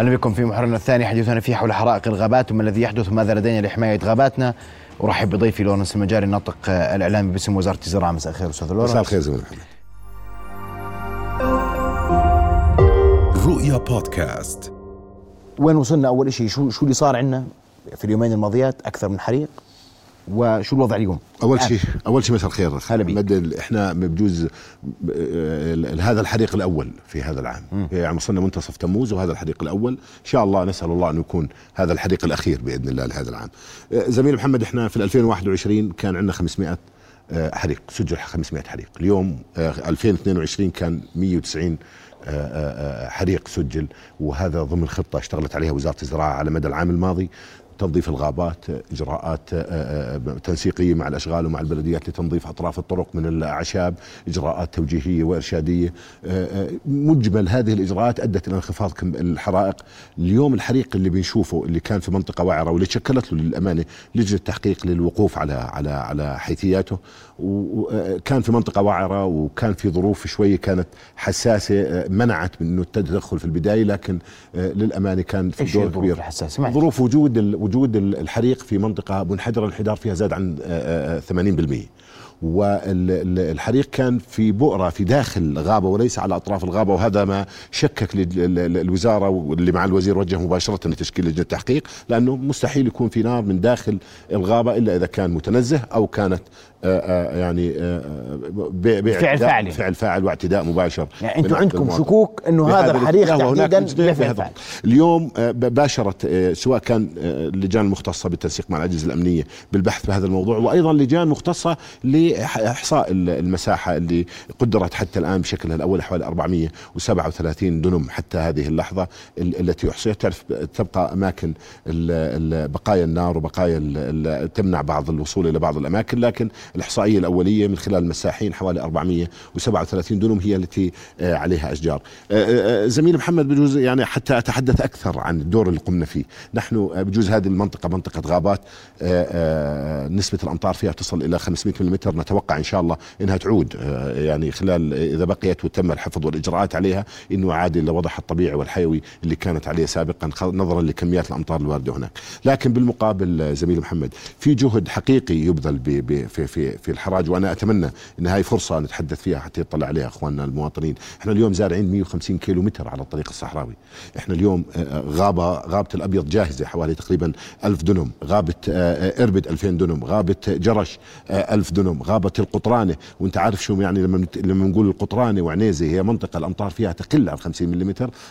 أهلا بكم في محورنا الثاني. حديثنا فيه حول حرائق الغابات وما الذي يحدث وماذا لدينا لحماية غاباتنا. أرحب بضيفي لورنس المجاري الناطق الإعلامي باسم وزارة الزراعة. مساء الخير أستاذ لورنس. مساء الخير زميلي محمد. رؤيا بودكاست. وين وصلنا؟ أول شيء شو شو اللي صار عندنا في اليومين الماضيات؟ أكثر من حريق؟ وشو الوضع اليوم؟ أول. شيء أول شيء مساء الخير هلا. محمد. إحنا بجوز هذا الحريق الأول في هذا العام. يعني وصلنا منتصف تموز وهذا الحريق الأول. إن شاء الله نسأل الله انه يكون هذا الحريق الأخير بإذن الله لهذا العام. زميل محمد إحنا في 2021 كان عندنا 500 آه، حريق سجل 500 حريق اليوم آه، 2022 كان 190 آه، آه، آه، حريق سجل. وهذا ضمن خطة اشتغلت عليها وزارة الزراعة على مدى العام الماضي. تنظيف الغابات إجراءات آه، آه، تنسيقية مع الأشغال ومع البلديات لتنظيف أطراف الطرق من الأعشاب إجراءات توجيهية وإرشادية. آه، آه، مجمل هذه الإجراءات أدت إلى انخفاض الحرائق. اليوم الحريق اللي بنشوفه اللي كان في منطقة وعره واللي شكلت له للأمانة لجنة تحقيق للوقوف على على على حيثياته. وكان في منطقة وعره وكان في ظروف شوية كانت حساسة آه، منعت من إنه التدخل في البداية لكن آه، للأمانة كان في دور كبير. ظروف وجود وجود ال- الحريق في منطقة منحدرة الانحدار فيها زاد عن آه، آه، 80% والحريق كان في بؤرة في داخل غابة وليس على أطراف الغابة وهذا ما شكك الوزارة واللي مع الوزير وجه مباشرة لتشكيل لجنة تحقيق لأنه مستحيل يكون في نار من داخل الغابة إلا إذا كان متنزه أو كانت آه، آه، يعني آه، فعل فاعل. فعل فاعل واعتداء مباشر يعني أنتم عندكم. شكوك إنه هذا الحريق تحديدا بفعل اليوم باشرت سواء كان اللجان المختصه بالتنسيق مع الأجهزة الأمنية بالبحث بهذا الموضوع وأيضا لجان مختصة لاحصاء ال- المساحة اللي قدرت حتى الآن بشكلها الأول حوالي 437 دنم حتى هذه اللحظة ال- التي احصيت تعرف تبقى أماكن بقايا النار وبقايا تمنع بعض الوصول إلى بعض الأماكن لكن الإحصائية الأولية من خلال المساحين حوالي 437 دنم هي التي آه، عليها أشجار. آه، آه، زميل محمد بجوز يعني حتى أتحدث أكثر عن الدور اللي قمنا فيه. نحن بجوز هذه المنطقة منطقة غابات نسبة الأمطار فيها تصل إلى 500 ملم نتوقع إن شاء الله إنها تعود. آه، يعني خلال إذا بقيت وتم الحفظ والإجراءات عليها إنه عاد إلى وضعها الطبيعي والحيوي اللي كانت عليه سابقا نظرا لكميات الأمطار الواردة هناك. لكن بالمقابل آه، زميل محمد في جهد حقيقي يبذل في في في الحراج وأنا أتمنى إن هاي فرصة نتحدث فيها حتى يطلع عليها أخواننا المواطنين. إحنا اليوم زارعين 150 كيلو متر على الطريق الصحراوي. إحنا اليوم آه، غابة غابة الأبيض جاهزة حوالي تقريبا 1000 دنم غابة إربد 2000 دنم غابة جرش آه، 1000 دنم غابه القطرانة. وانت عارف شو يعني لما لما نقول القطرانة وعنيزة هي منطقة الأمطار فيها تقل عن 50 ملم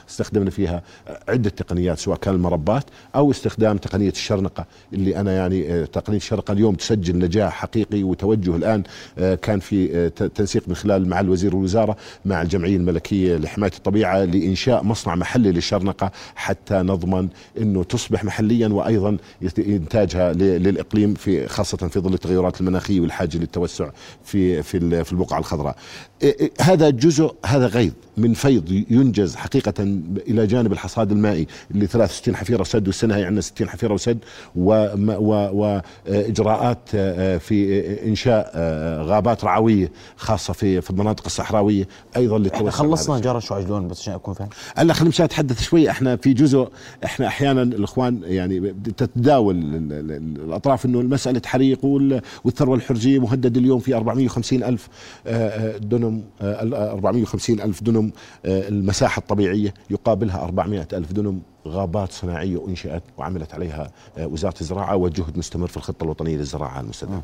استخدمنا فيها عدة تقنيات سواء كان المربات أو استخدام تقنية الشرنقة اللي أنا يعني آه، تقنية الشرنقة اليوم تسجل نجاح حقيقي وتوجه الآن آه، كان في آه، تنسيق من خلال مع الوزير والوزارة مع الجمعية الملكية لحماية الطبيعة لإنشاء مصنع محلي للشرنقة حتى نضمن إنه تصبح محليا وأيضا انتاجها للإقليم في خاصة في ظل التغيرات المناخية والحاجة للتوسع في في ال- في البقعة الخضراء. إيه إيه هذا جزء هذا غيض من فيض ينجز حقيقة إلى جانب الحصاد المائي اللي 63 حفيره سد والسنة هي عندنا 60 حفيره وسد واجراءات في إنشاء آه، غابات رعوية خاصة في في المناطق الصحراوية أيضا إحنا للتوسع خلصنا بهذا جرش وعجلون بس عشان أكون فاهم. هلا خلينا مشان اتحدث شوي إحنا في جزء إحنا أحيانا الإخوان يعني تتداول ال- ال- ال- الأطراف إنه مساله حريق وال- والثروة الحرجية مهدد اليوم في 450 ألف آه، آه، دنم آه، ال- 450 ألف دنم آه، المساحة الطبيعية يقابلها 400 ألف دنم غابات صناعية أنشئت وعملت عليها آه، وزارة الزراعة وجهد مستمر في الخطة الوطنية للزراعة المستدامة.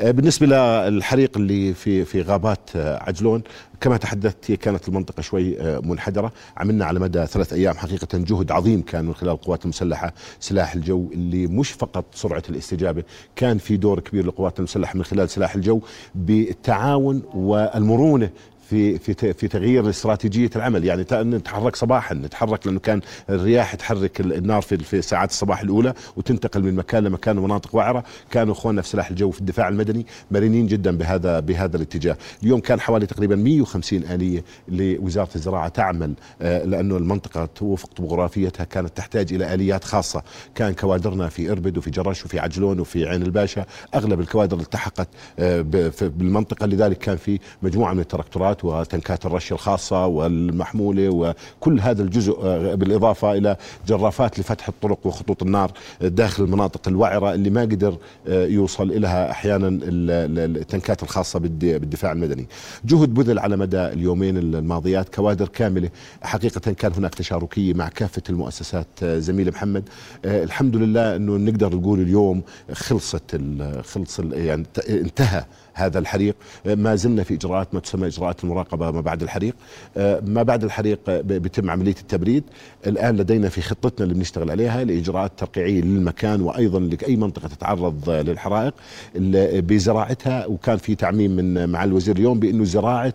آه، بالنسبة للحريق اللي في في غابات عجلون كما تحدثت هي كانت المنطقة شوي منحدرة، عملنا على مدى ثلاث أيام حقيقة جهد عظيم كان من خلال القوات المسلحة، سلاح الجو اللي مش فقط سرعة الاستجابة، كان في دور كبير للقوات المسلحة من خلال سلاح الجو بالتعاون والمرونة في في في تغيير استراتيجية العمل. يعني نتحرك صباحا. نتحرك لأنه كان الرياح تحرك ال- النار في في ساعات الصباح الأولى وتنتقل من مكان لمكان ومناطق وعرة. كانوا إخواننا في سلاح الجو في الدفاع المدني مرنين جدا بهذا بهذا الاتجاه. اليوم كان حوالي تقريبا 150 آلية لوزارة الزراعة تعمل آه، لأنه المنطقة وفق طبوغرافيتها كانت تحتاج إلى آليات خاصة. كان كوادرنا في إربد وفي جرش وفي عجلون وفي عين الباشا. أغلب الكوادر التحقت آه، بالمنطقة. لذلك كان في مجموعة من التراكتورات وتنكات الرش الخاصة والمحمولة وكل هذا الجزء آه، بالإضافة إلى جرافات لفتح الطرق وخطوط النار داخل المناطق الوعرة اللي ما قدر آه، يوصل لها أحيانا التنكات الخاصة بالدفاع المدني. جهد بذل على مدى اليومين الماضيات كوادر كاملة حقيقة كان هناك تشاركية مع كافة المؤسسات زميل محمد الحمد لله إنه نقدر نقول اليوم خلصت خلص يعني انتهى هذا الحريق ما زلنا في إجراءات ما تسمى إجراءات المراقبه ما بعد الحريق. ما بعد الحريق بيتم عملية التبريد. الآن لدينا في خطتنا اللي بنشتغل عليها لإجراءات ترقيعية للمكان وأيضا لأي منطقة تتعرض للحرائق. بزراعتها وكان في تعميم من مع الوزير اليوم بأنه زراعة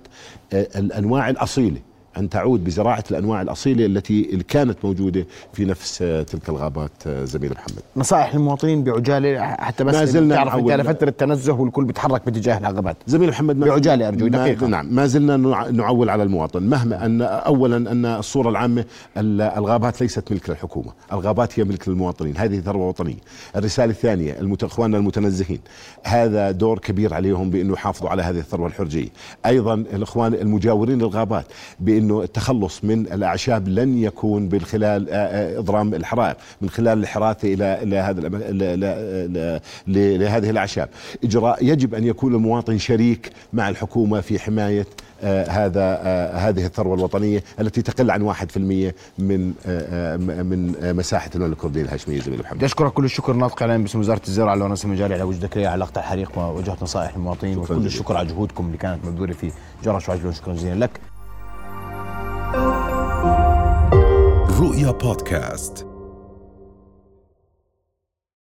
الأنواع الأصيلة أن تعود بزراعة الأنواع الأصيلة التي كانت موجودة في نفس تلك الغابات زميل محمد. نصائح للمواطنين بعجالة حتى بس ما زلنا تعرف على فترة التنزه والكل بيتحرك باتجاه الغابات زميل محمد بعجالة أرجو دقيقة. نعم ما زلنا نعول على المواطن مهما أن أولا أن الصورة العامة الغابات ليست ملك للحكومة الغابات هي ملك للمواطنين هذه ثروة وطنية. الرسالة الثانية إخواننا المتنزهين هذا دور كبير عليهم بأنه يحافظوا على هذه الثروة الحرجية. أيضا الإخوان المجاورين للغابات بأنه إنه التخلص من الأعشاب لن يكون من خلال آه، آه، إضرام الحرائق من خلال الحراثه إلى إلى هذا لهذه الأعشاب إجراء يجب أن يكون المواطن شريك مع الحكومة في حماية آه هذا آه هذه الثروة الوطنية التي تقل عن 1% من آه من مساحة المملكه الكرديه الهاشميه زميلي محمد. أشكرك كل الشكر ناطق اعلامي باسم وزارة الزراعة لونس المجاري على وجودك على لقطة الحريق ووجهت نصائح للمواطنين وكل الشكر على جهودكم اللي كانت مبذولة في جرى شعاع شكرا جزيلا لك. رؤيا بودكاست